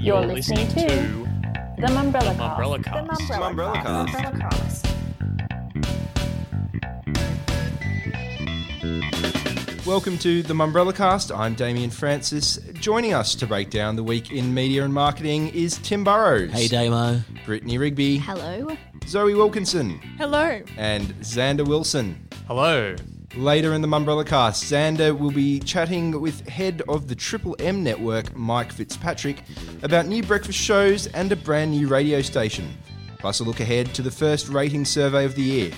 You're listening to The Mumbrella The Mumbrella Cast. Cast. Mumbrella Cast. Mumbrella Cast. Welcome to the Mumbrella Cast. I'm Damien Francis. Joining us to break down the week in media and marketing is Tim Burrows. Hey Damo. Brittany Rigby. Hello. Zoe Wilkinson. Hello. And Xander Wilson. Hello. Later in the Mumbrella Cast, Xander will be chatting with head of the Triple M network, Mike Fitzpatrick, about new breakfast shows and a brand new radio station. Plus, a look ahead to the first rating survey of the year.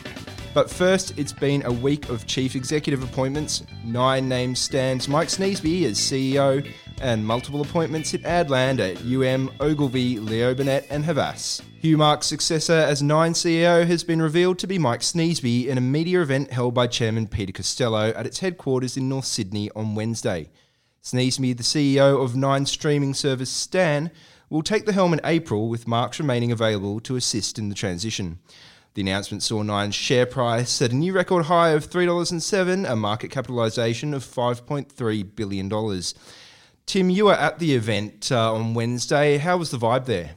But first, it's been a week of chief executive appointments. Nine names Stan's Mike Sneesby as CEO, and multiple appointments at Adland at UM, Ogilvy, Leo Burnett, and Havas. Hugh Mark's successor as Nine CEO has been revealed to be Mike Sneesby in a media event held by Chairman Peter Costello at its headquarters in North Sydney on Wednesday. Sneesby, the CEO of Nine streaming service Stan, will take the helm in April with Marks remaining available to assist in the transition. The announcement saw Nine's share price at a new record high of $3.07, a market capitalisation of $5.3 billion. Tim, you were at the event uh, on Wednesday. How was the vibe there?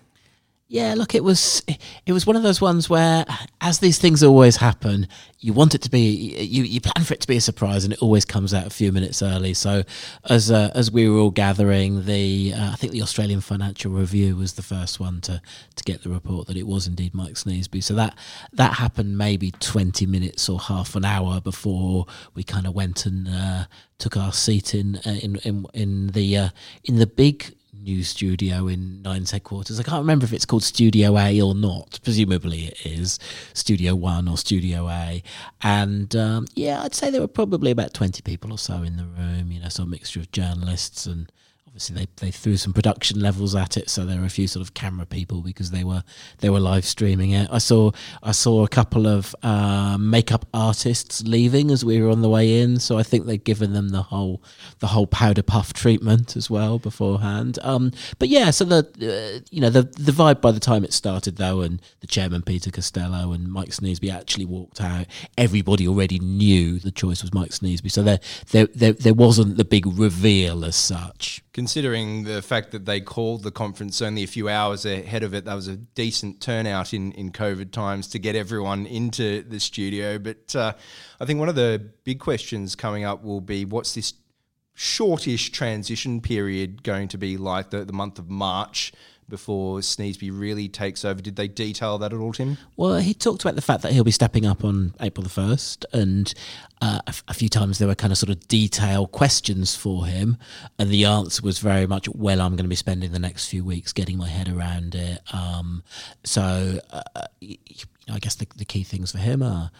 Yeah, look, it was it was one of those ones where, as these things always happen, you want it to be you you plan for it to be a surprise, and it always comes out a few minutes early. So, as uh, as we were all gathering, the uh, I think the Australian Financial Review was the first one to to get the report that it was indeed Mike Sneesby. So that that happened maybe twenty minutes or half an hour before we kind of went and uh, took our seat in uh, in in in the uh, in the big new studio in Nine's headquarters. I can't remember if it's called Studio A or not. Presumably it is Studio One or Studio A. And um, yeah, I'd say there were probably about 20 people or so in the room, you know, some mixture of journalists and obviously they, they threw some production levels at it so there were a few sort of camera people because they were they were live streaming it. I saw i saw a couple of uh, makeup artists leaving as we were on the way in so i think they'd given them the whole the whole powder puff treatment as well beforehand. Um, but yeah so the uh, you know the the vibe by the time it started though and the chairman peter costello and mike sneesby actually walked out everybody already knew the choice was mike sneesby. So there there there, there wasn't the big reveal as such Considering the fact that they called the conference only a few hours ahead of it, that was a decent turnout in, in COVID times to get everyone into the studio. But uh, I think one of the big questions coming up will be what's this shortish transition period going to be like, the, the month of March? Before Sneesby really takes over, did they detail that at all, Tim? Well, he talked about the fact that he'll be stepping up on April the 1st, and uh, a, f- a few times there were kind of sort of detailed questions for him, and the answer was very much, well, I'm going to be spending the next few weeks getting my head around it. Um, so, uh, y- I guess the, the key things for him are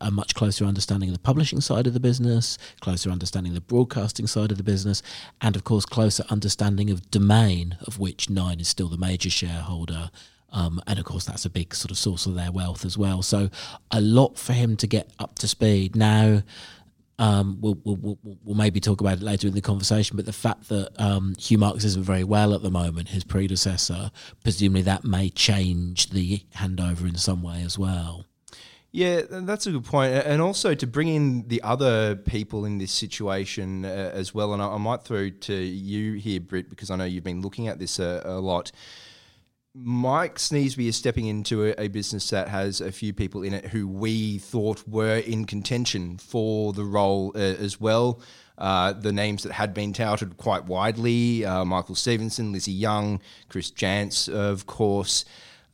a, much closer understanding of the publishing side of the business, closer understanding of the broadcasting side of the business, and of course, closer understanding of domain, of which Nine is still the major shareholder. Um, and of course, that's a big sort of source of their wealth as well. So, a lot for him to get up to speed. Now, um, we'll, we'll, we'll, we'll maybe talk about it later in the conversation, but the fact that um, Hugh Marks isn't very well at the moment, his predecessor, presumably that may change the handover in some way as well. Yeah, that's a good point. And also to bring in the other people in this situation uh, as well. And I, I might throw to you here, Britt, because I know you've been looking at this a, a lot. Mike Sneesby is stepping into a, a business that has a few people in it who we thought were in contention for the role uh, as well. Uh, the names that had been touted quite widely uh, Michael Stephenson, Lizzie Young, Chris Janz, of course.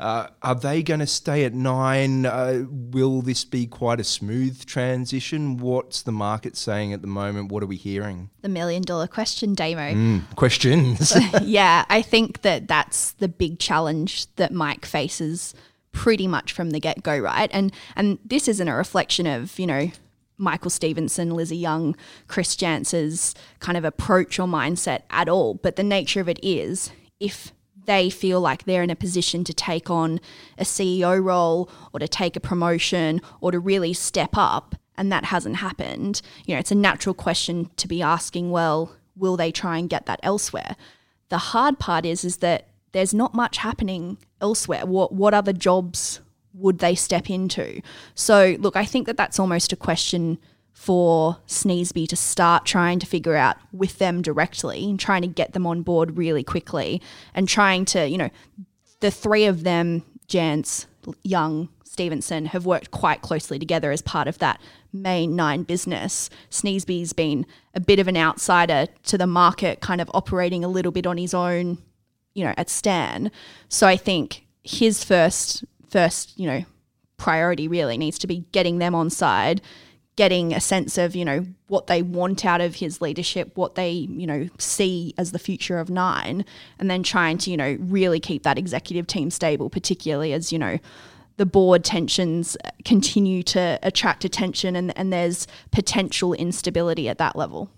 Uh, are they going to stay at nine? Uh, will this be quite a smooth transition? What's the market saying at the moment? What are we hearing? the million dollar question, Damo. Mm, questions. yeah, I think that that's the big challenge that Mike faces pretty much from the get go, right? And and this isn't a reflection of you know Michael Stephenson, Lizzie Young, Chris Janz's kind of approach or mindset at all, but the nature of it is if they feel like they're in a position to take on a CEO role or to take a promotion or to really step up and that hasn't happened, you know, it's a natural question to be asking, well, will they try and get that elsewhere? The hard part is is that there's not much happening elsewhere. What what other jobs would they step into? So, look, I think that that's almost a question for Sneesby to start trying to figure out with them directly and trying to get them on board really quickly and trying to, you know, the three of them, Janz, Young, Stephenson, have worked quite closely together as part of that main nine business. Sneesby's been a bit of an outsider to the market, kind of operating a little bit on his own, you know, at Stan. So I think his first first, you know, priority really needs to be getting them on side, getting a sense of, you know, what they want out of his leadership, what they, you know, see as the future of nine, and then trying to, you know, really keep that executive team stable, particularly as, you know, the board tensions continue to attract attention and, and there's potential instability at that level.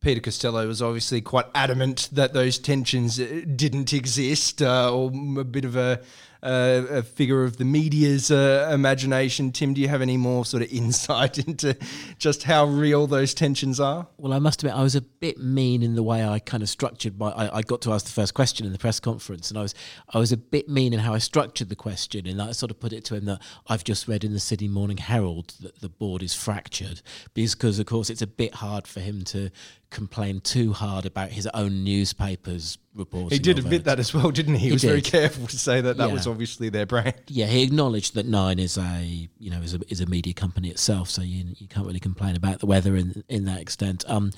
Peter Costello was obviously quite adamant that those tensions uh, didn't exist, uh, or a bit of a uh, a figure of the media's uh, imagination. Tim, do you have any more sort of insight into just how real those tensions are? Well, I must admit, I was a bit mean in the way I kind of structured my. I, I, got to ask the first question in the press conference, and I was I was a bit mean in how I structured the question, and I sort of put it to him that I've just read in the Sydney Morning Herald that the board is fractured, because of course it's a bit hard for him to complain too hard about his own newspapers reporting. He did admit it. that as well, didn't he? He, he was did. very careful to say that that yeah. was obviously their brand. Yeah, he acknowledged that Nine is a you know is a is a media company itself, so you you can't really complain about the weather in in that extent. Um,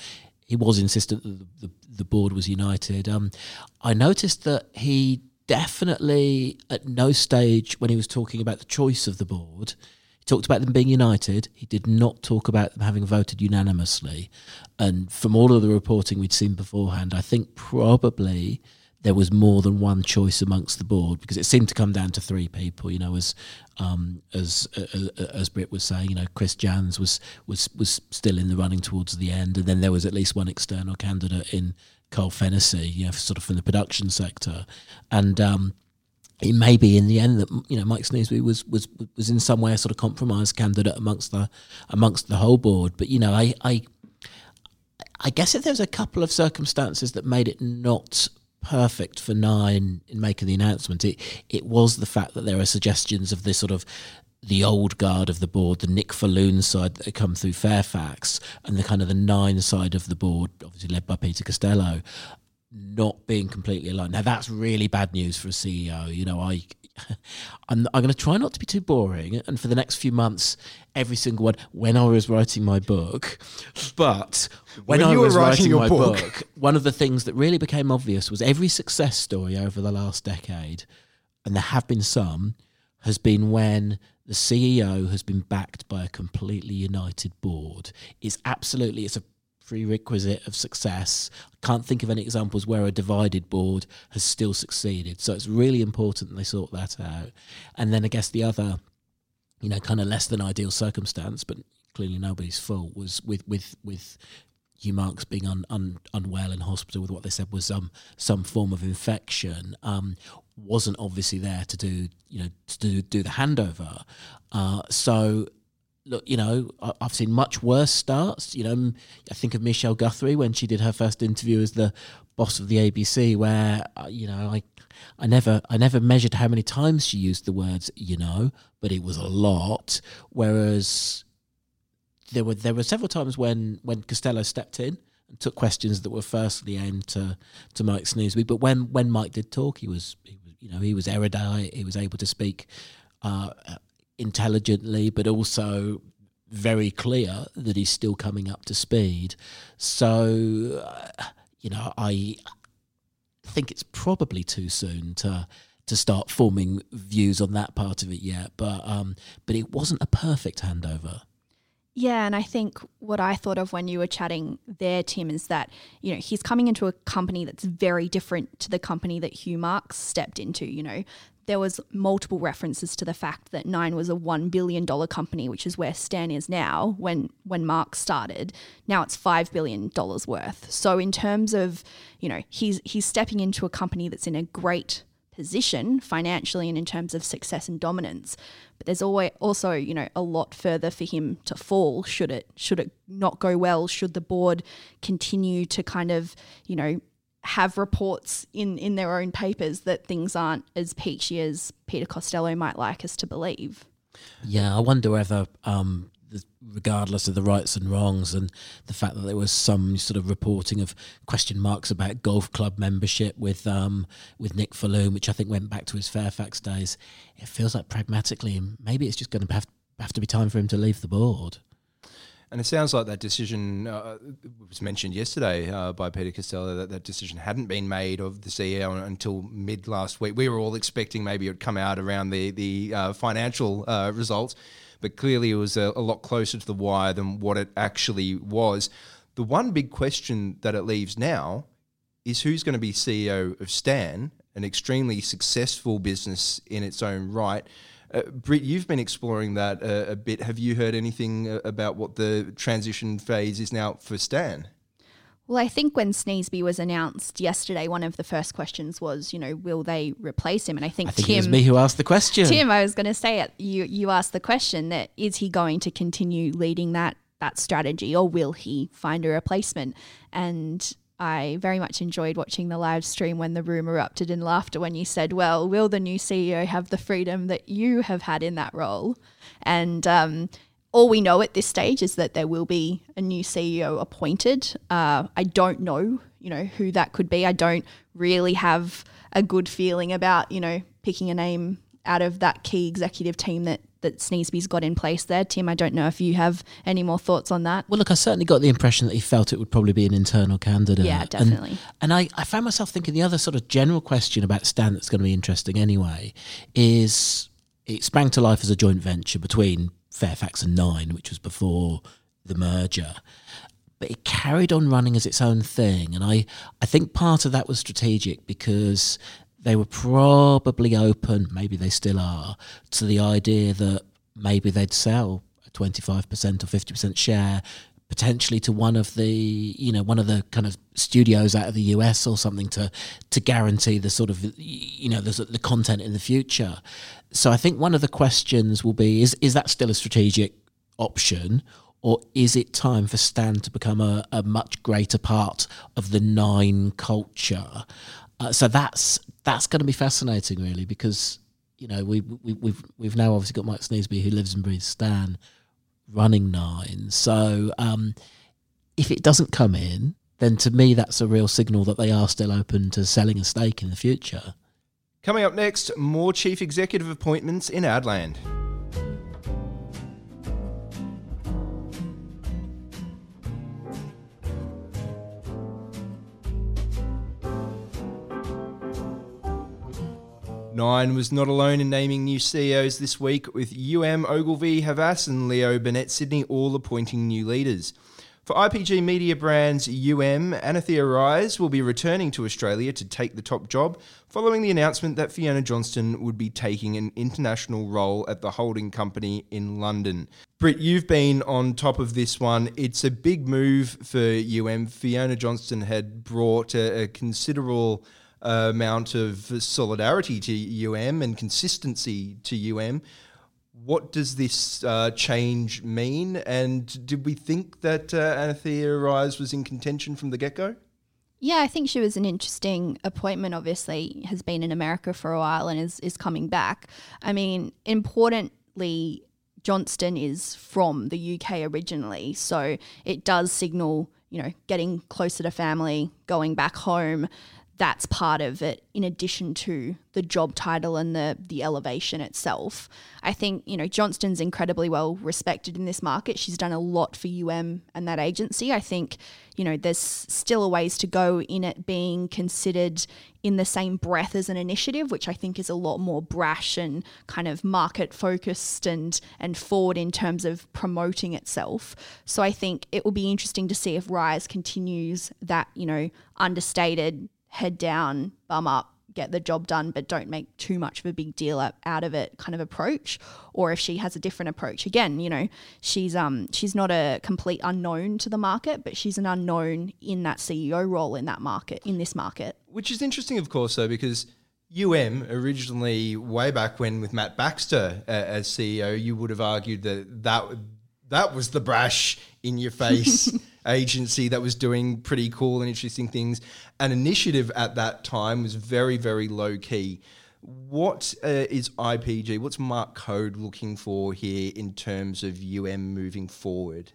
he was insistent that the, the, the board was united. Um, I noticed that he definitely at no stage when he was talking about the choice of the board he talked about them being united. He did not talk about them having voted unanimously. And from all of the reporting we'd seen beforehand, I think probably there was more than one choice amongst the board because it seemed to come down to three people. You know, as um, as as, as Britt was saying, you know, Chris Janz was was was still in the running towards the end, and then there was at least one external candidate in Carl Fennessy, you know, sort of from the production sector, and um, it may be in the end that you know Mike Sneesby was was was in some way a sort of compromise candidate amongst the amongst the whole board. But you know, I I, I guess if there's a couple of circumstances that made it not perfect for nine in making the announcement, it it was the fact that there are suggestions of this sort of the old guard of the board, the Nick Falloon side that come through Fairfax, and the kind of the nine side of the board, obviously led by Peter Costello, not being completely aligned. Now that's really bad news for a CEO. You know, I I'm, I'm going to try not to be too boring, and for the next few months, every single one. When I was writing my book, but when, when I was writing, writing my book. book, one of the things that really became obvious was every success story over the last decade, and there have been some, has been when the CEO has been backed by a completely united board. It's absolutely it's a prerequisite of success. I can't think of any examples where a divided board has still succeeded. So it's really important they sort that out. And then I guess the other, you know, kind of less than ideal circumstance, but clearly nobody's fault, was with with with Hugh Marks being un, un, unwell in hospital with what they said was um, some form of infection. Um, wasn't obviously there to do you know to do, do the handover. Uh, so look, you know, I've seen much worse starts. You know, I think of Michelle Guthrie when she did her first interview as the boss of the ABC, where uh, you know, I, I never, I never measured how many times she used the words, you know, but it was a lot. Whereas there were there were several times when when Costello stepped in and took questions that were firstly aimed to to Mike Sneesby, but when when Mike did talk, he was, he was you know, he was erudite. He was able to speak. Uh, intelligently, but also very clear that he's still coming up to speed. So, uh, you know, I think it's probably too soon to to start forming views on that part of it yet. But um, but it wasn't a perfect handover. Yeah, and I think what I thought of when you were chatting there, Tim, is that you know he's coming into a company that's very different to the company that Hugh Marks stepped into. You know, there was multiple references to the fact that Nine was a one billion dollar company, which is where Stan is now. When when Mark started, now it's five billion dollars worth. So in terms of you know he's he's stepping into a company that's in a great position financially and in terms of success and dominance. But there's always also you know a lot further for him to fall should it should it not go well. Should the board continue to kind of you know have reports in, in their own papers that things aren't as peachy as Peter Costello might like us to believe. Yeah, I wonder whether um, regardless of the rights and wrongs, and the fact that there was some sort of reporting of question marks about golf club membership with um, with Nick Falloon, which I think went back to his Fairfax days. It feels like pragmatically, maybe it's just going to have have to be time for him to leave the board. And it sounds like that decision uh, was mentioned yesterday uh, by Peter Costello that that decision hadn't been made of the CEO until mid last week. We were all expecting maybe it would come out around the the uh, financial uh, results, but clearly it was a, a lot closer to the wire than what it actually was. The one big question that it leaves now is who's going to be CEO of Stan, an extremely successful business in its own right. Uh, Britt, you've been exploring that a, a bit. Have you heard anything uh, about what the transition phase is now for Stan? Well, I think when Sneesby was announced yesterday, one of the first questions was, you know, will they replace him? And I think, I think Tim, it was me who asked the question. Tim, I was going to say it. You you asked the question that is he going to continue leading that that strategy, or will he find a replacement? And I very much enjoyed watching the live stream when the room erupted in laughter when you said, Well, will the new CEO have the freedom that you have had in that role? And um, all we know at this stage is that there will be a new CEO appointed. Uh, I don't know, you know, who that could be. I don't really have a good feeling about, you know, picking a name out of that key executive team that that Sneesby's got in place there. Tim, I don't know if you have any more thoughts on that. Well, look, I certainly got the impression that he felt it would probably be an internal candidate. Yeah, definitely. And, and I, I found myself thinking the other sort of general question about Stan that's going to be interesting anyway is it sprang to life as a joint venture between Fairfax and Nine, which was before the merger. But it carried on running as its own thing. And I, I think part of that was strategic because they were probably open, maybe they still are, to the idea that maybe they'd sell a 25% or 50% share potentially to one of the you know one of the kind of studios out of the US or something to to guarantee the sort of you know the, the content in the future. So i think one of the questions will be is is that still a strategic option or is it time for Stan to become a, a much greater part of the nine culture uh, so that's that's going to be fascinating, really, because you know we, we we've we've now obviously got Mike Sneesby who lives and breathes Stan running nine. So um, if it doesn't come in, then to me that's a real signal that they are still open to selling a stake in the future. Coming up next, more chief executive appointments in Adland. Nine was not alone in naming new CEOs this week, with UM Ogilvy Havas and Leo Burnett Sydney all appointing new leaders. For IPG Media Brands UM, Anathea Ruys will be returning to Australia to take the top job following the announcement that Fiona Johnston would be taking an international role at the holding company in London. Britt, you've been on top of this one. It's a big move for UM. Fiona Johnston had brought a, a considerable amount of solidarity to UM and consistency to UM. What does this uh, change mean? And did we think that uh, Anathea Ruys was in contention from the get go? Yeah, I think she was an interesting appointment. Obviously, has been in America for a while and is is coming back. I mean, importantly, Johnston is from the UK originally, so it does signal you know getting closer to family, going back home that's part of it in addition to the job title and the the elevation itself. I think, you know, Johnston's incredibly well respected in this market. She's done a lot for UM and that agency. I think, you know, there's still a ways to go in it being considered in the same breath as an initiative, which I think is a lot more brash and kind of market focused and and forward in terms of promoting itself. So I think it will be interesting to see if Ruys continues that, you know, understated head down, bum up, get the job done, but don't make too much of a big deal out of it kind of approach, or if she has a different approach. Again, you know, she's um she's not a complete unknown to the market, but she's an unknown in that CEO role in that market, in this market. Which is interesting, of course, though, because UM originally, way back when with Matt Baxter uh, as CEO, you would have argued that that that was the brash in your face agency that was doing pretty cool and interesting things. An initiative at that time was very, very low key. What uh, is IPG? What's Mark Coad looking for here in terms of UM moving forward?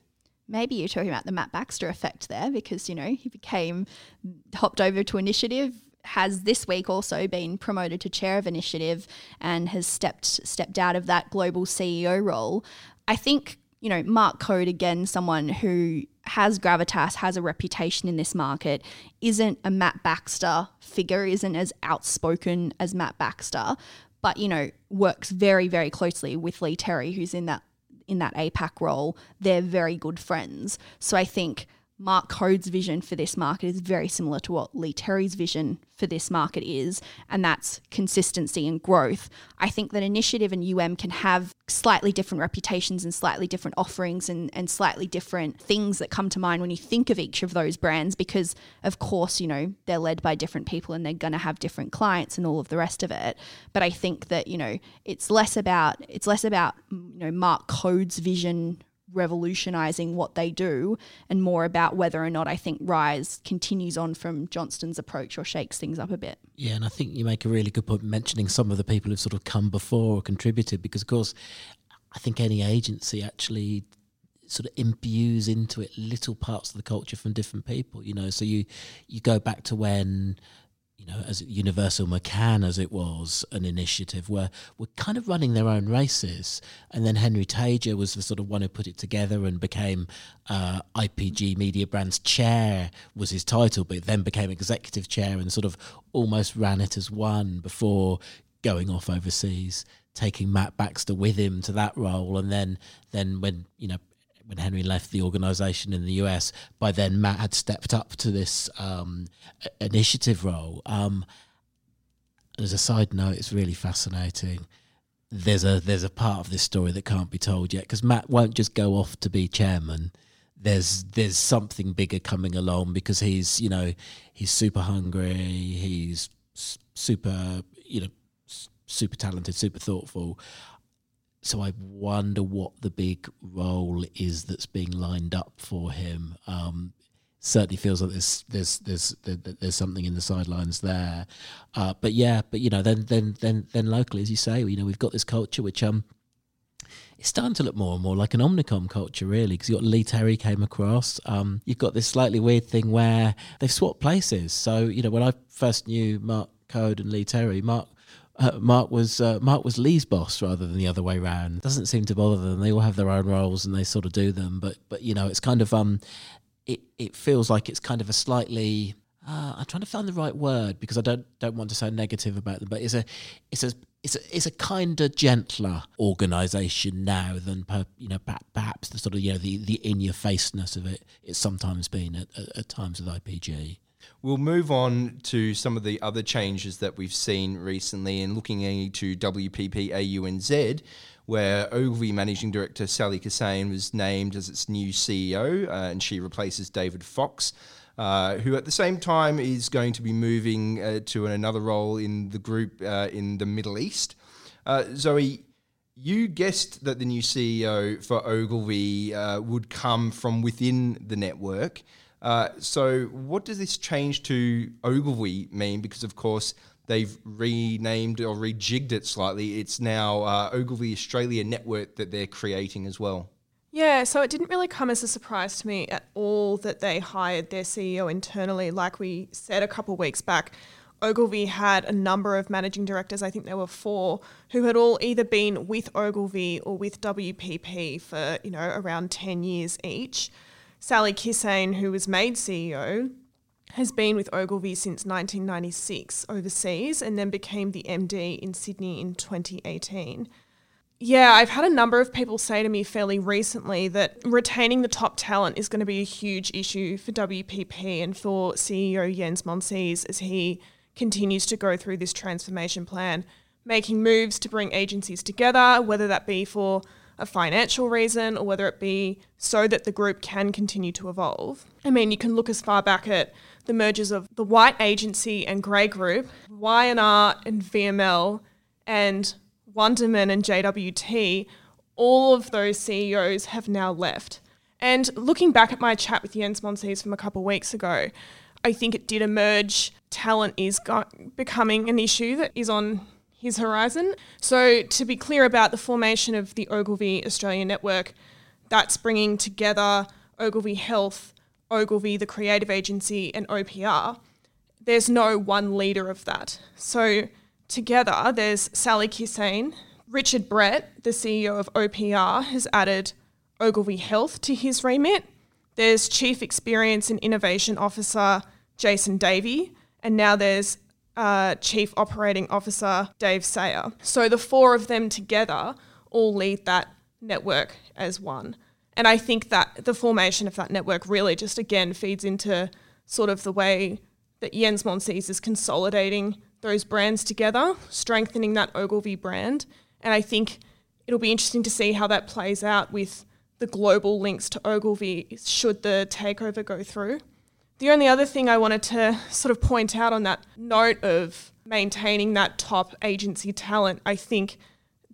maybe you're talking about the Matt Baxter effect there because, you know, he became hopped over to initiative has this week also been promoted to chair of initiative and has stepped stepped out of that global CEO role. I think, you know, Mark Coad again someone who has gravitas, has a reputation in this market, isn't a Matt Baxter figure, isn't as outspoken as Matt Baxter, but you know, works very very closely with Lee Terry who's in that in that APAC role, they're very good friends. So I think Mark Coad's vision for this market is very similar to what Lee Terry's vision for this market is, and that's consistency and growth. I think that Initiative and UM can have slightly different reputations and slightly different offerings and, and slightly different things that come to mind when you think of each of those brands because, of course, you know, they're led by different people and they're going to have different clients and all of the rest of it. But I think that, you know, it's less about, it's less about, you know, Mark Coad's vision revolutionizing what they do and more about whether or not I think Ruys continues on from Johnston's approach or shakes things up a bit. Yeah, and I think you make a really good point mentioning some of the people who've sort of come before or contributed because, of course, I think any agency actually sort of imbues into it little parts of the culture from different people, you know. So you you go back to when you know, as Universal McCann as it was an initiative where we're kind of running their own races. And then Henry Tajer was the sort of one who put it together and became uh, IPG Media Brands chair was his title, but then became executive chair and sort of almost ran it as one before going off overseas, taking Matt Baxter with him to that role. And then, then when, you know, when Henry left the organisation in the US, by then Matt had stepped up to this um, initiative role. Um, as a side note, it's really fascinating. There's a there's a part of this story that can't be told yet because Matt won't just go off to be chairman. There's there's something bigger coming along because he's you know he's super hungry. He's super you know super talented, super thoughtful. So I wonder what the big role is that's being lined up for him. Um, certainly feels like there's there's there's there's something in the sidelines there. Uh, but yeah, but you know, then then then then locally, as you say, you know, we've got this culture which um. It's starting to look more and more like an Omnicom culture, really, because you've got Lee Terry came across. Um, you've got this slightly weird thing where they've swapped places. So, you know, when I first knew Mark Coad and Lee Terry, Mark uh, Mark was uh, Mark was Lee's boss rather than the other way around. Doesn't seem to bother them. They all have their own roles and they sort of do them. But but you know, it's kind of um, it it feels like it's kind of a slightly. Uh, I'm trying to find the right word because I don't don't want to sound negative about them, but it's a it's a it's a, it's a kinder, gentler organisation now than per, you know perhaps the sort of you know the, the in your faceness of it it's sometimes been at, at, at times with IPG. We'll move on to some of the other changes that we've seen recently and looking into WPP AUNZ, where Ogilvy Managing Director Sally Kissane was named as its new CEO, uh, and she replaces David Fox. Uh, who at the same time is going to be moving uh, to another role in the group uh, in the Middle East. Uh, Zoe, you guessed that the new CEO for Ogilvy uh, would come from within the network. Uh, so, what does this change to Ogilvy mean? Because, of course, they've renamed or rejigged it slightly. It's now uh, Ogilvy Australia Network that they're creating as well. Yeah, so it didn't really come as a surprise to me at all that they hired their CEO internally. Like we said a couple of weeks back, Ogilvy had a number of managing directors, I think there were four, who had all either been with Ogilvy or with WPP for, you know, around 10 years each. Sally Kissane, who was made CEO, has been with Ogilvy since 1996 overseas and then became the MD in Sydney in 2018. Yeah, I've had a number of people say to me fairly recently that retaining the top talent is going to be a huge issue for WPP and for CEO Jens Monsees as he continues to go through this transformation plan, making moves to bring agencies together, whether that be for a financial reason or whether it be so that the group can continue to evolve. I mean, you can look as far back at the mergers of the White Agency and Grey Group, Y&R and VML, and Wunderman and JWT. All of those CEOs have now left. And looking back at my chat with Jens Monsees from a couple of weeks ago, I think it did emerge talent is go- becoming an issue that is on his horizon. So, to be clear about the formation of the Ogilvy Australia Network, that's bringing together Ogilvy Health, Ogilvy, the creative agency, and OPR. There's no one leader of that. So, together, there's Sally Kissane. Richard Brett, the CEO of OPR, has added Ogilvy Health to his remit. There's Chief Experience and Innovation Officer Jason Davey, and now there's uh, Chief Operating Officer Dave Sayer. So the four of them together all lead that network as one. And I think that the formation of that network really just again feeds into sort of the way that Jens Monsees is consolidating those brands together, strengthening that Ogilvy brand. And I think it'll be interesting to see how that plays out with the global links to Ogilvy should the takeover go through. The only other thing I wanted to sort of point out on that note of maintaining that top agency talent, I think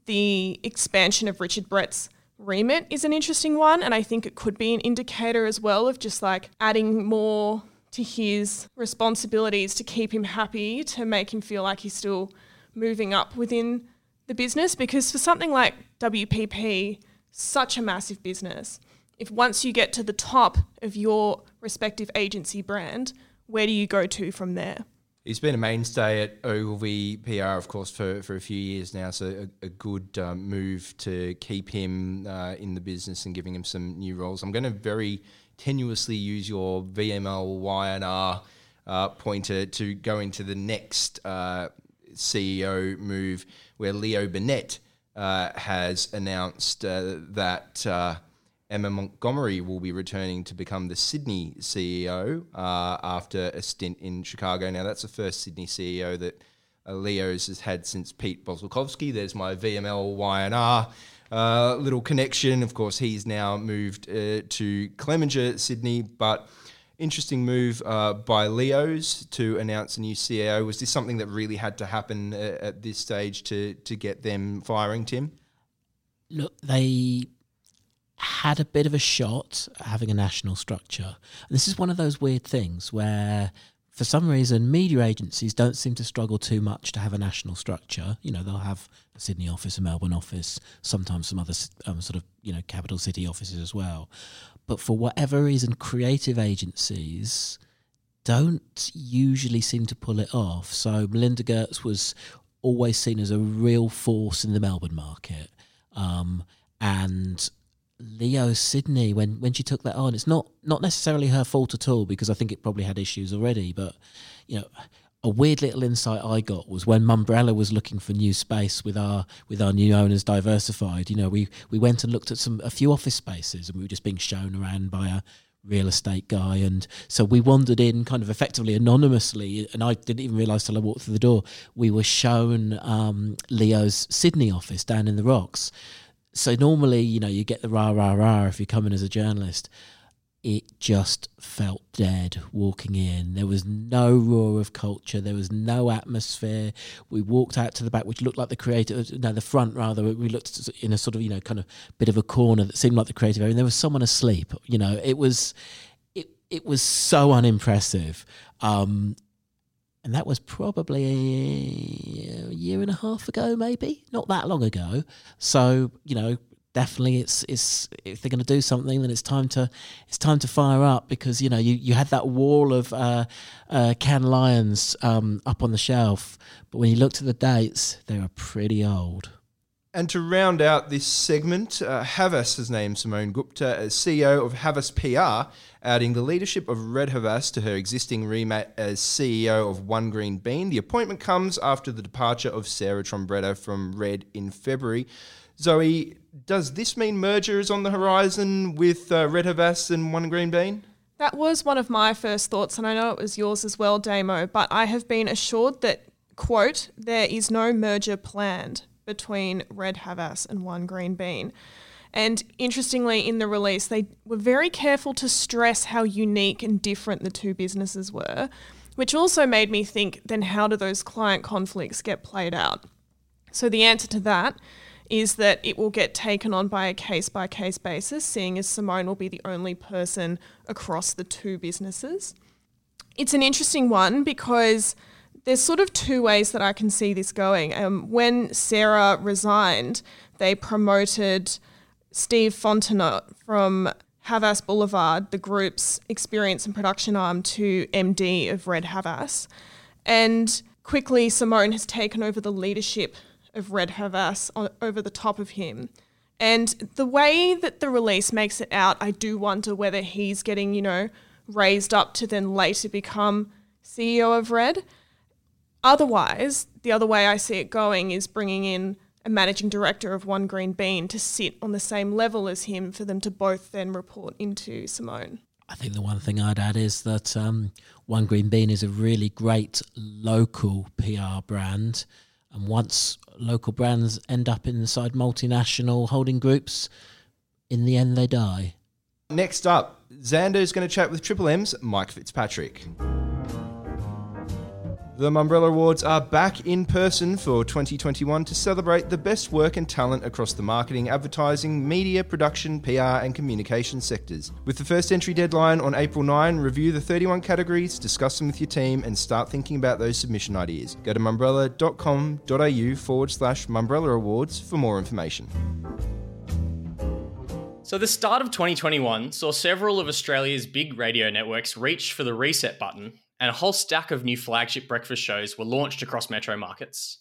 the expansion of Richard Brett's remit is an interesting one. And I think it could be an indicator as well of just like adding more to his responsibilities to keep him happy, to make him feel like he's still moving up within the business. Because for something like WPP, such a massive business, if once you get to the top of your respective agency brand, where do you go to from there? He's been a mainstay at Ogilvy PR, of course, for, for a few years now. So a, a good um, move to keep him uh, in the business and giving him some new roles. I'm going to very tenuously use your VML YNR uh, pointer to go into the next uh, CEO move, where Leo Burnett uh, has announced uh, that uh, Emma Montgomery will be returning to become the Sydney CEO uh, after a stint in Chicago. Now, that's the first Sydney CEO that uh, Leo's has had since Pete Bosilkovski. There's my VML YNR uh, little connection. Of course, he's now moved uh, to Clemenger, Sydney, but interesting move uh, by Leo's to announce a new CEO. Was this something that really had to happen uh, at this stage to to get them firing, Tim? Look, they had a bit of a shot at having a national structure. And this is one of those weird things where, for some reason, media agencies don't seem to struggle too much to have a national structure. You know, they'll have a Sydney office, a Melbourne office, sometimes some other um, sort of, you know, capital city offices as well. But for whatever reason, creative agencies don't usually seem to pull it off. So Melinda Geertz was always seen as a real force in the Melbourne market. Um, and Leo Sydney when when she took that on. It's not not necessarily her fault at all because I think it probably had issues already. But you know, a weird little insight I got was when Mumbrella was looking for new space with our with our new owners diversified. You know, we we went and looked at some a few office spaces and we were just being shown around by a real estate guy and so we wandered in kind of effectively anonymously and I didn't even realise till I walked through the door we were shown um, Leo's Sydney office down in the rocks so normally, you know, you get the rah rah rah if you come in as a journalist. It just felt dead walking in. There was no roar of culture. There was no atmosphere. We walked out to the back, which looked like the creative, no, the front rather. We looked in a sort of, you know, kind of bit of a corner that seemed like the creative area. And there was someone asleep. You know, it was, it, it was so unimpressive. Um, and that was probably a year and a half ago, maybe not that long ago. So you know, definitely, it's it's if they're going to do something, then it's time to it's time to fire up because you know you, you had that wall of uh, uh, Lions um, up on the shelf, but when you looked at the dates, they were pretty old. And to round out this segment, uh, Havas has named Simone Gupta as CEO of Havas PR, adding the leadership of Red Havas to her existing remit as CEO of One Green Bean. The appointment comes after the departure of Sarah Trombetta from Red in February. Zoe, does this mean merger is on the horizon with uh, Red Havas and One Green Bean? That was one of my first thoughts, and I know it was yours as well, Damo, but I have been assured that, quote, there is no merger planned between Red Havas and One Green Bean. And interestingly, in the release, they were very careful to stress how unique and different the two businesses were, which also made me think then how do those client conflicts get played out? So the answer to that is that it will get taken on by a case by case basis, seeing as Simone will be the only person across the two businesses. It's an interesting one because there's sort of two ways that I can see this going. Um, when Sarah resigned, they promoted Steve Fontenot from Havas Boulevard, the group's experience and production arm, to MD of Red Havas. And quickly, Simone has taken over the leadership of Red Havas on, over the top of him. And the way that the release makes it out, I do wonder whether he's getting, you know, raised up to then later become CEO of Red. Otherwise, the other way I see it going is bringing in a managing director of One Green Bean to sit on the same level as him for them to both then report into Simone. I think the one thing I'd add is that um, One Green Bean is a really great local PR brand. And once local brands end up inside multinational holding groups, in the end they die. Next up, Xander is going to chat with Triple M's Mike Fitzpatrick. The Mumbrella Awards are back in person for 2021 to celebrate the best work and talent across the marketing, advertising, media, production, PR, and communication sectors. With the first entry deadline on April 9, review the 31 categories, discuss them with your team, and start thinking about those submission ideas. Go to mumbrella.com.au forward slash Mumbrella Awards for more information. So, the start of 2021 saw several of Australia's big radio networks reach for the reset button and a whole stack of new flagship breakfast shows were launched across metro markets.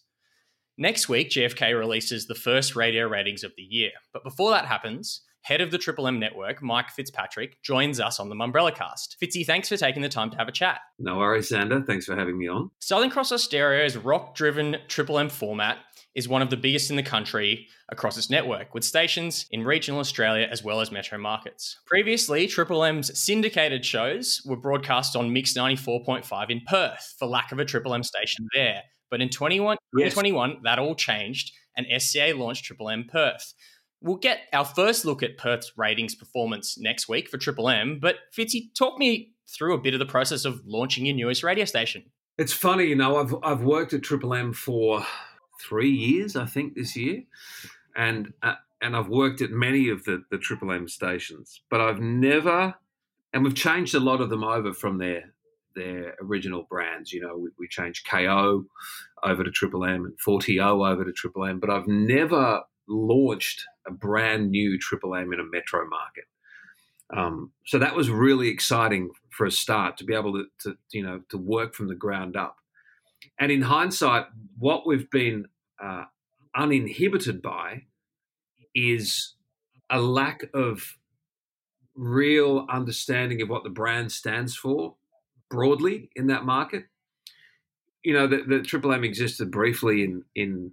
Next week, GfK releases the first radio ratings of the year. But before that happens, head of the Triple M network, Mike Fitzpatrick, joins us on the Mumbrella cast. Fitzy, thanks for taking the time to have a chat. No worries, Xander. Thanks for having me on. Southern Cross Austereo's rock driven Triple M format is one of the biggest in the country across its network, with stations in regional Australia as well as metro markets. Previously, Triple M's syndicated shows were broadcast on Mix 94.5 in Perth for lack of a Triple M station there. But in 21, yes. 2021, that all changed and SCA launched Triple M Perth. We'll get our first look at Perth's ratings performance next week for Triple M, but Fitzy, talk me through a bit of the process of launching your newest radio station. It's funny, you know, I've, I've worked at Triple M for three years, I think, this year, and uh, and I've worked at many of the the Triple M stations, but I've never, and we've changed a lot of them over from their their original brands. You know, we, we changed KO over to Triple M and 4TO over to Triple M, but I've never launched a brand new Triple M in a metro market. Um, so that was really exciting for a start to be able to, to, you know to work from the ground up and in hindsight, what we've been uh, uninhibited by is a lack of real understanding of what the brand stands for broadly in that market. You know, the, the Triple M existed briefly in, in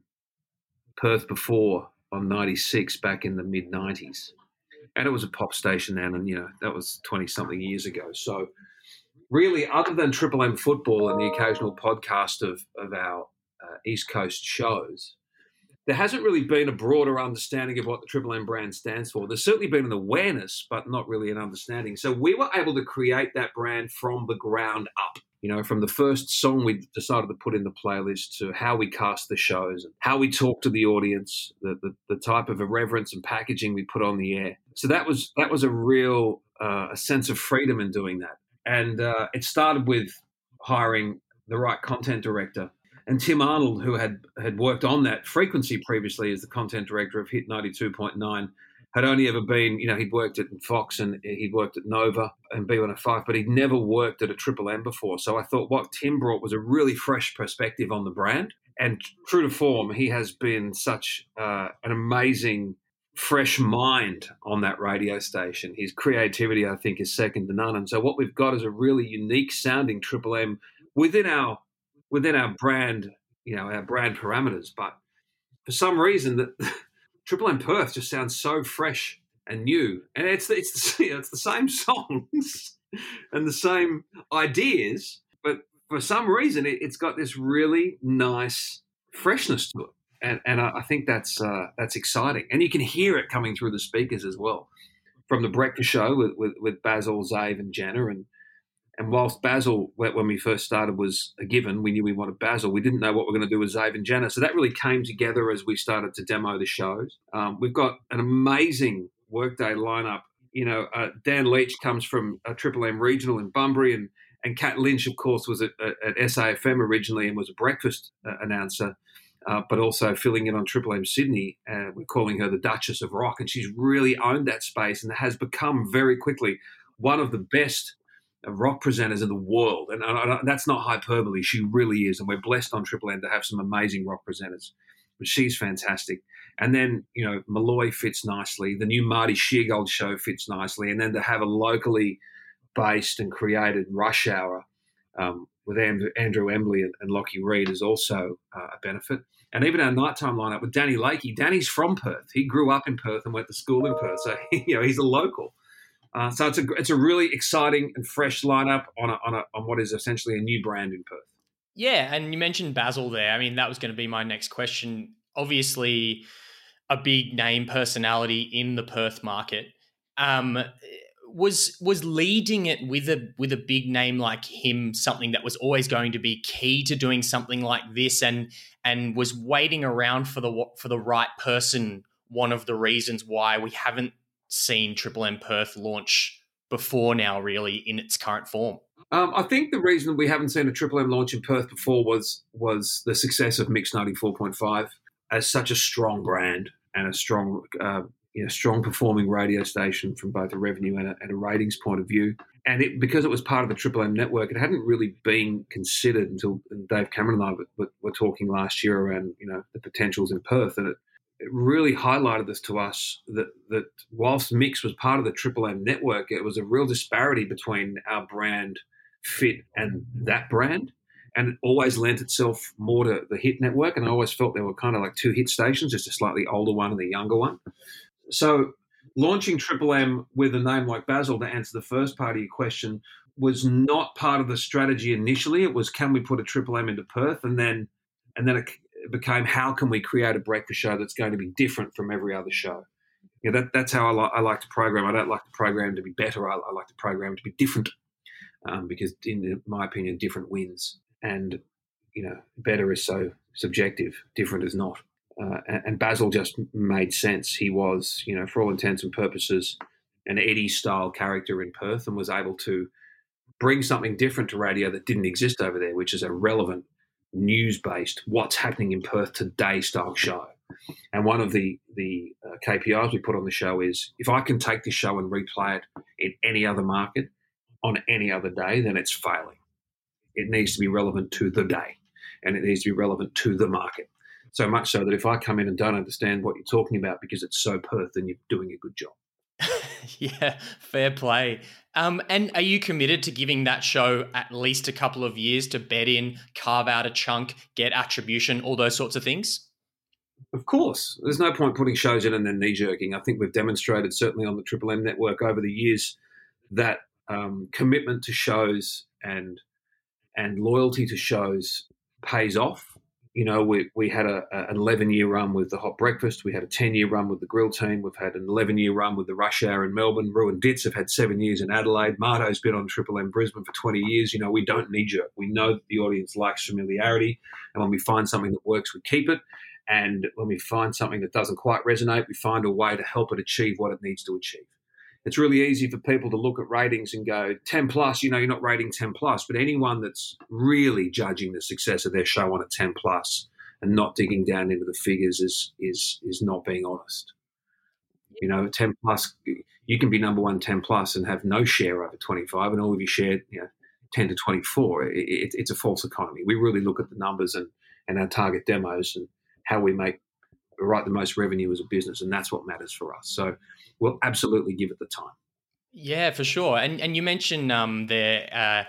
Perth before on 96 back in the mid 90s. And it was a pop station then, and, you know, that was 20 something years ago. So really, other than Triple M football and the occasional podcast of, of our uh, East Coast shows, there hasn't really been a broader understanding of what the Triple M brand stands for. There's certainly been an awareness, but not really an understanding. So we were able to create that brand from the ground up. You know, from the first song we decided to put in the playlist to how we cast the shows, and how we talk to the audience, the, the, the type of irreverence and packaging we put on the air. So that was that was a real uh, a sense of freedom in doing that. And uh, it started with hiring the right content director. And Tim Arnold, who had, had worked on that frequency previously as the content director of Hit 92.9, had only ever been, you know, he'd worked at Fox and he'd worked at Nova and B105, but he'd never worked at a Triple M before. So I thought what Tim brought was a really fresh perspective on the brand. And true to form, he has been such uh, an amazing fresh mind on that radio station. His creativity, I think, is second to none. And so what we've got is a really unique sounding Triple M within our within our brand, you know, our brand parameters. But for some reason, that Triple M Perth just sounds so fresh and new, and it's it's the, it's the same songs and the same ideas, but for some reason, it, it's got this really nice freshness to it. And and I think that's uh, that's exciting, and you can hear it coming through the speakers as well from the breakfast show with with, with Basil, Zave, and Jenna, and and whilst Basil, when we first started, was a given, we knew we wanted Basil. We didn't know what we are going to do with Zave and Jenna, so that really came together as we started to demo the shows. Um, we've got an amazing workday lineup. You know, uh, Dan Leach comes from a Triple M regional in Bunbury, and and Kat Lynch, of course, was at, at SAFM originally and was a breakfast uh, announcer, uh, but also filling in on Triple M Sydney. Uh, we're calling her the Duchess of Rock, and she's really owned that space and has become very quickly one of the best rock presenters in the world. And, and that's not hyperbole; she really is. And we're blessed on Triple M to have some amazing rock presenters. But she's fantastic. And then, you know, Molloy fits nicely. The new Marty Sheargold show fits nicely. And then to have a locally based and created Rush Hour um, with Andrew, Andrew Embley and, and Lockie Reed is also uh, a benefit. And even our nighttime lineup with Danny Lakey. Danny's from Perth. He grew up in Perth and went to school in Perth. So, you know, he's a local. Uh, so it's a, it's a really exciting and fresh lineup on, a, on, a, on what is essentially a new brand in Perth. Yeah, and you mentioned Basil there. I mean, that was going to be my next question. Obviously, a big name personality in the Perth market. Um, was was leading it with a with a big name like him something that was always going to be key to doing something like this and and was waiting around for the for the right person one of the reasons why we haven't seen Triple M Perth launch before now really in its current form um, I think the reason we haven't seen a Triple M launch in Perth before was was the success of Mix ninety four point five as such a strong brand and a strong, uh, you know, strong performing radio station from both a revenue and a, and a ratings point of view. And it, because it was part of the Triple M network, it hadn't really been considered until Dave Cameron and I were, were talking last year around, you know, the potentials in Perth. And it, really highlighted this to us that, that whilst Mix was part of the Triple M network, it was a real disparity between our brand fit and that brand and it always lent itself more to the hit network. And I always felt there were kind of like two hit stations, just a slightly older one and a younger one. So launching Triple M with a name like Basil to answer the first part of your question was not part of the strategy initially. It was can we put a Triple M into Perth, and then and then it became how can we create a breakfast show that's going to be different from every other show. Yeah, that, that's how I, li- I like to program. I don't like the program to be better. I, I like the program to be different um, because, in my opinion, different wins and you know better is so subjective different is not uh, and, and, basil just made sense he was you know for all intents and purposes an eddie style character in perth and was able to bring something different to radio that didn't exist over there which is a relevant news based what's happening in perth today style show and one of the the uh, KPIs we put on the show is if I can take this show and replay it in any other market on any other day, then it's failing it needs to be relevant to the day and it needs to be relevant to the market. So much so that if I come in and don't understand what you're talking about because it's so Perth, then you're doing a good job. yeah, fair play. Um, and are you committed to giving that show at least a couple of years to bed in, carve out a chunk, get attribution, all those sorts of things? Of course. There's no point putting shows in and then knee jerking. I think we've demonstrated, certainly on the Triple M network over the years, that um, commitment to shows and and loyalty to shows pays off. You know, we, we had a, a, an 11 year run with the Hot Breakfast. We had a 10 year run with the Grill Team. We've had an 11 year run with the Rush Hour in Melbourne. Roo and Dits have had seven years in Adelaide. Marto's been on Triple M Brisbane for 20 years. You know, we don't need you. We know that the audience likes familiarity. And when we find something that works, we keep it. And when we find something that doesn't quite resonate, we find a way to help it achieve what it needs to achieve it's really easy for people to look at ratings and go 10 plus you know you're not rating 10 plus. But anyone that's really judging the success of their show on a 10 plus and not digging down into the figures is is is not being honest. You know 10 plus you can be number one 10 plus and have no share over 25 and all of you shared you know 10 to 24 it, it, it's a false economy. We really look at the numbers and and our target demos and how we make write the most revenue as a business, and that's what matters for us. So we'll absolutely give it the time. Yeah, for sure. And and you mentioned um, there uh,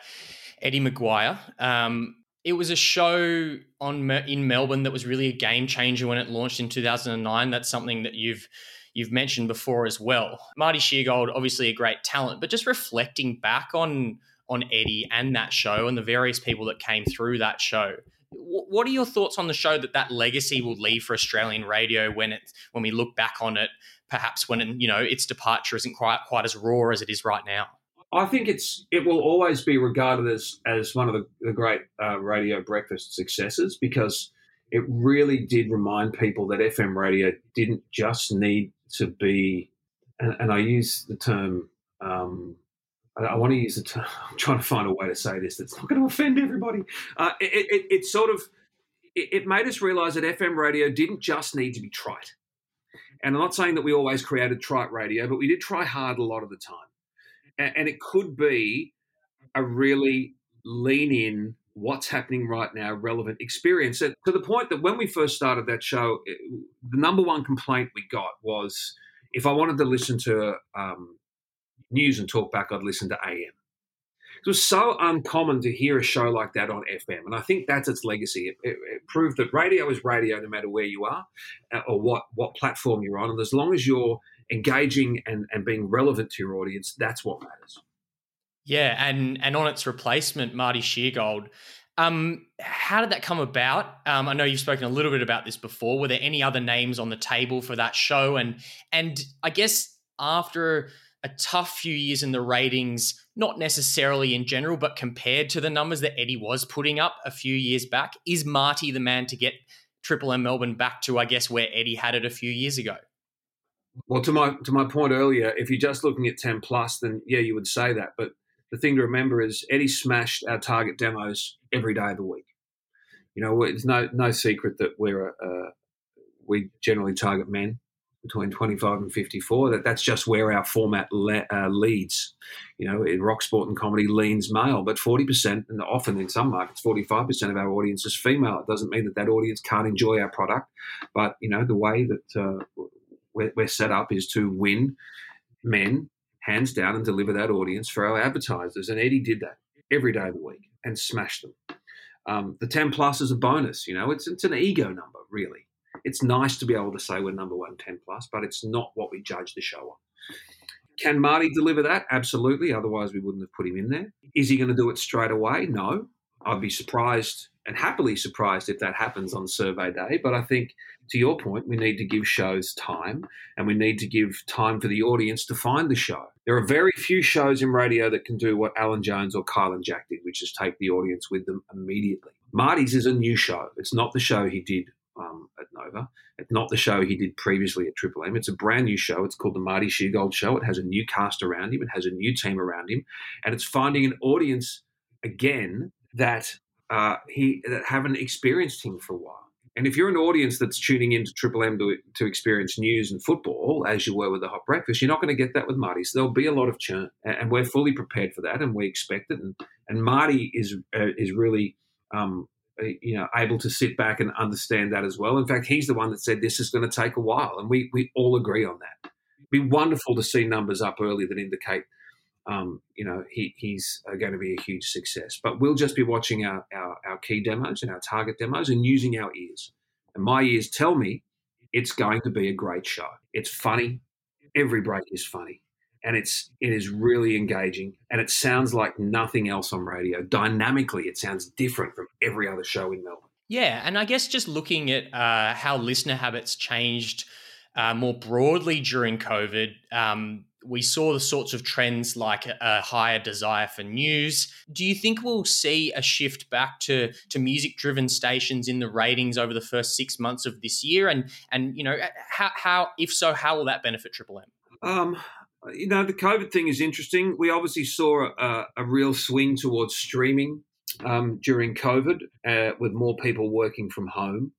Eddie McGuire. Um, it was a show on in Melbourne that was really a game changer when it launched in 2009. That's something that you've you've mentioned before as well. Marty Sheargold, obviously a great talent, but just reflecting back on on Eddie and that show and the various people that came through that show what are your thoughts on the show that that legacy will leave for Australian radio when it when we look back on it, perhaps when you know its departure isn't quite quite as raw as it is right now? I think it's it will always be regarded as as one of the, the great uh, radio breakfast successes because it really did remind people that FM radio didn't just need to be, and, and I use the term um, I, want to use the term. I'm trying to find a way to say this that's not going to offend everybody. Uh, it, it, it sort of it, it made us realize that FM radio didn't just need to be trite. And I'm not saying that we always created trite radio, but we did try hard a lot of the time. And, and it could be a really lean in what's happening right now relevant experience to the point that when we first started that show the number one complaint we got was if i wanted to listen to um, news and talk back i'd listen to am it was so uncommon to hear a show like that on fm and i think that's its legacy it, it, it proved that radio is radio no matter where you are uh, or what, what platform you're on and as long as you're engaging and, and being relevant to your audience that's what matters yeah, and and on its replacement, Marty Sheargold. Um, how did that come about? Um, I know you've spoken a little bit about this before. Were there any other names on the table for that show? And and I guess after a tough few years in the ratings, not necessarily in general, but compared to the numbers that Eddie was putting up a few years back, is Marty the man to get Triple M Melbourne back to, I guess, where Eddie had it a few years ago? Well, to my to my point earlier, if you're just looking at ten plus, then yeah, you would say that. But the thing to remember is Eddie smashed our target demos every day of the week. You know, it's no no secret that we're a, a, we generally target men between 25 and 54. That that's just where our format le, uh, leads. You know, in rock sport and comedy leans male, but 40% and often in some markets 45% of our audience is female. It doesn't mean that that audience can't enjoy our product, but you know the way that uh, we're, we're set up is to win men hands down and deliver that audience for our advertisers. And Eddie did that every day of the week and smashed them. Um, the 10 plus is a bonus, you know, it's, it's an ego number, really. It's nice to be able to say we're number one 10 plus, but it's not what we judge the show on. Can Marty deliver that? Absolutely. Otherwise, we wouldn't have put him in there. Is he going to do it straight away? No. I'd be surprised and happily surprised if that happens on survey day. But I think, to your point, we need to give shows time and we need to give time for the audience to find the show. There are very few shows in radio that can do what Alan Jones or Kyle and Jack did, which is take the audience with them immediately. Marty's is a new show. It's not the show he did um, at Nova. It's not the show he did previously at Triple M. It's a brand new show. It's called the Marty Sheargold Show. It has a new cast around him. It has a new team around him, and it's finding an audience again that uh, he that haven't experienced him for a while. And if you're an audience that's tuning into Triple M to, to experience news and football, as you were with the Hot Breakfast, you're not going to get that with Marty. So there'll be a lot of churn, and we're fully prepared for that, and we expect it. And, and Marty is uh, is really, um, you know, able to sit back and understand that as well. In fact, he's the one that said this is going to take a while, and we we all agree on that. It'd be wonderful to see numbers up early that indicate um, you know, he, he's uh, going to be a huge success. But we'll just be watching our, our, our key demos and our target demos and using our ears. And my ears tell me it's going to be a great show. It's funny. Every break is funny. And it's it is really engaging and it sounds like nothing else on radio. Dynamically, it sounds different from every other show in Melbourne. Yeah, and I guess just looking at uh, how listener habits changed uh, more broadly during COVID, um, we saw the sorts of trends like a higher desire for news. Do you think we'll see a shift back to to music driven stations in the ratings over the first six months of this year? And and you know how, how if so, how will that benefit Triple M? Um, you know the COVID thing is interesting. We obviously saw a, a real swing towards streaming um, during COVID, uh, with more people working from home.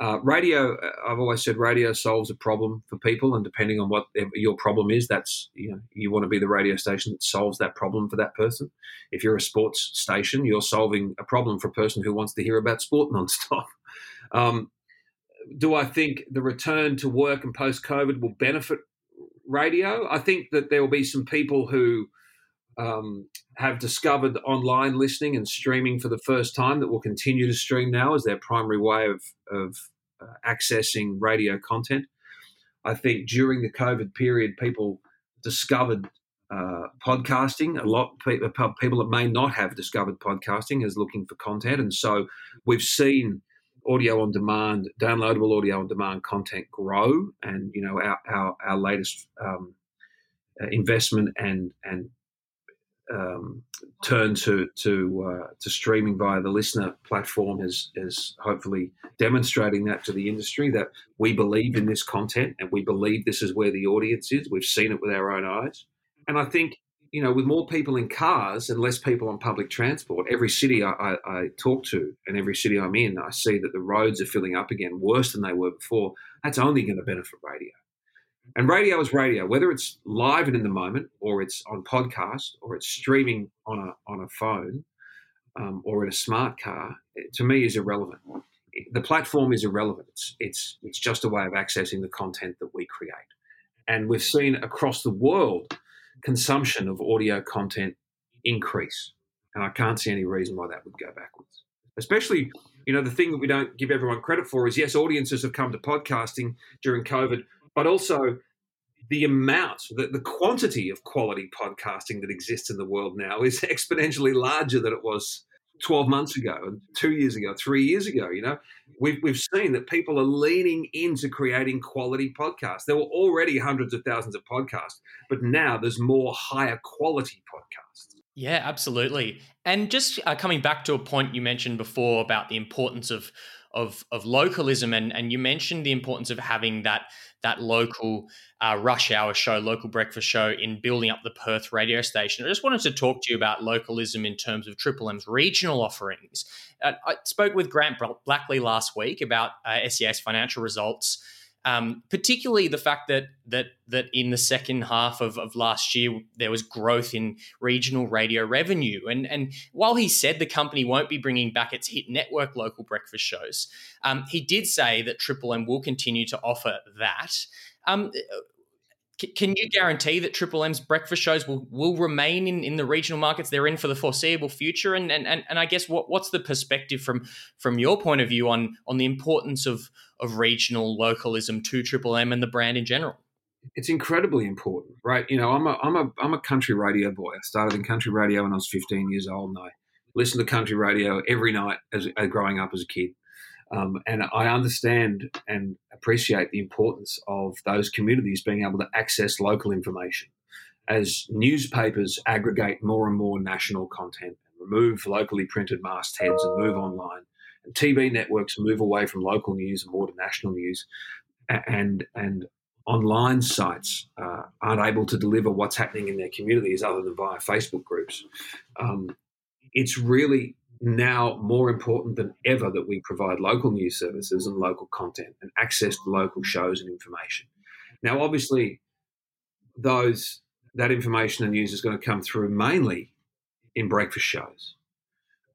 Uh, radio, uh, I've always said radio solves a problem for people, and depending on what your problem is, that's you know you want to be the radio station that solves that problem for that person. If you're a sports station, you're solving a problem for a person who wants to hear about sport nonstop. Um, do I think the return to work and post COVID will benefit radio? I think that there will be some people who um, have discovered online listening and streaming for the first time that will continue to stream now as their primary way of, of uh, accessing radio content. I think during the COVID period, people discovered uh, podcasting. A lot of uh, people that may not have discovered podcasting is looking for content, and so we've seen audio on demand, downloadable audio on demand content grow. And you know, our our, our latest um, uh, investment and and um, turn to to uh, to streaming via the LiSTNR platform is is hopefully demonstrating that to the industry that we believe in this content and we believe this is where the audience is. We've seen it with our own eyes, and I think you know, with more people in cars and less people on public transport, every city I, I, I, talk to and every city I'm in, I see that the roads are filling up again worse than they were before. That's only going to benefit radio. And radio is radio, whether it's live and in the moment, or it's on podcast, or it's streaming on a on a phone, um, or in a smart car. To me, is irrelevant. The platform is irrelevant. It's it's it's just a way of accessing the content that we create. And we've seen across the world consumption of audio content increase. And I can't see any reason why that would go backwards. Especially, you know, the thing that we don't give everyone credit for is yes, audiences have come to podcasting during COVID, but also the amount, the, the quantity of quality podcasting that exists in the world now is exponentially larger than it was 12 months ago, and two years ago, three years ago. You know, we've, we've seen that people are leaning into creating quality podcasts. There were already hundreds of thousands of podcasts, but now there's more higher quality podcasts. Yeah, absolutely. And just uh, coming back to a point you mentioned before about the importance of of of localism, and and you mentioned the importance of having that that local uh, rush hour show, local breakfast show in building up the Perth radio station. I just wanted to talk to you about localism in terms of Triple M's regional offerings. Uh, I spoke with Grant Blackley last week about uh, SCA's financial results. Um, particularly the fact that that that in the second half of, of last year there was growth in regional radio revenue, and and while he said the company won't be bringing back its hit network local breakfast shows, um, he did say that Triple M will continue to offer that. Um, can you guarantee that Triple M's breakfast shows will, will remain in, in the regional markets they're in for the foreseeable future? And and, and, and I guess what, what's the perspective from from your point of view on on the importance of of regional localism to Triple M and the brand in general? It's incredibly important, right? You know, I'm a I'm a I'm a country radio boy. I started in country radio when I was 15 years old, and I listened to country radio every night as, as growing up as a kid. Um, and I understand and appreciate the importance of those communities being able to access local information. As newspapers aggregate more and more national content and remove locally printed mastheads and move online, and TV networks move away from local news and more to national news, and and online sites uh, aren't able to deliver what's happening in their communities other than via Facebook groups. Um, it's really now more important than ever that we provide local news services and local content and access to local shows and information. Now, obviously, those that information and news is going to come through mainly in breakfast shows.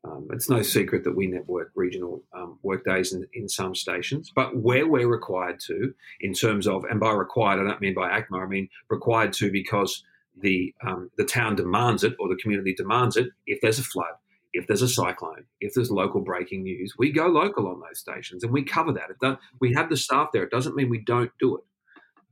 Um, it's no secret that we network regional um, workdays in, in some stations, but where we're required to, in terms of, and by required, I don't mean by ACMA, I mean required to because the um, the town demands it or the community demands it. If there's a flood, if there's a cyclone, if there's local breaking news, we go local on those stations and we cover that. We have the staff there. It doesn't mean we don't do it.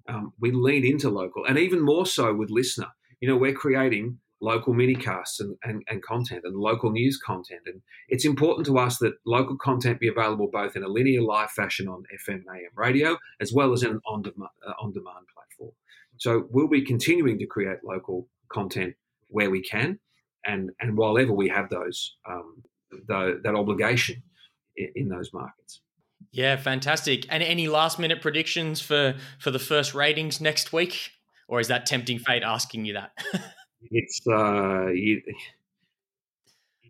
Um, we lean into local, and even more so with LiSTNR. You know, we're creating local minicasts and, and, and content and local news content. And it's important to us that local content be available both in a linear live fashion on FM and AM radio, as well as in an on uh, on demand platform. So we'll be continuing to create local content where we can and and while ever we have those um, the, that obligation in, in, those markets. Yeah, fantastic. And any last minute predictions for for the first ratings next week, or is that tempting fate asking you that? it's uh,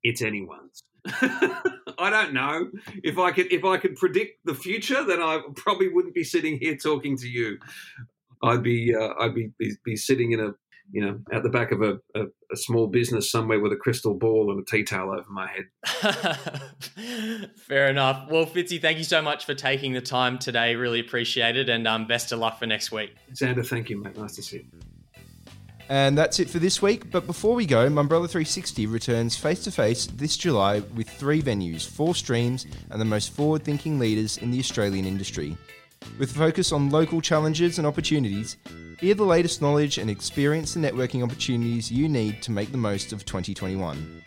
it's anyone's. I don't know if I could if I could predict the future, then I probably wouldn't be sitting here talking to you. I'd be uh, I'd be, be, be sitting in a you know, at the back of a, a, a, small business somewhere with a crystal ball and a tea towel over my head. Fair enough. Well, Fitzy, thank you so much for taking the time today. Really appreciate it. And um, best of luck for next week. Xander, thank you, mate. Nice to see you. And that's it for this week. But before we go, Mumbrella 360 returns face to face this July with three venues, four streams, and the most forward thinking leaders in the Australian industry. With focus on local challenges and opportunities, hear the latest knowledge and experience the networking opportunities you need to make the most of 2021.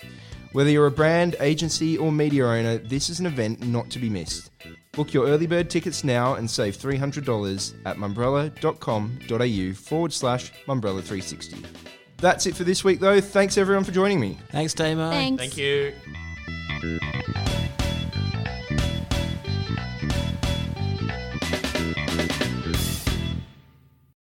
Whether you're a brand, agency, or media owner, this is an event not to be missed. Book your early bird tickets now and save $300 at mumbrella.com.au forward slash mumbrella360. That's it for this week, though. Thanks everyone for joining me. Thanks, Damo. Thanks. Thank you.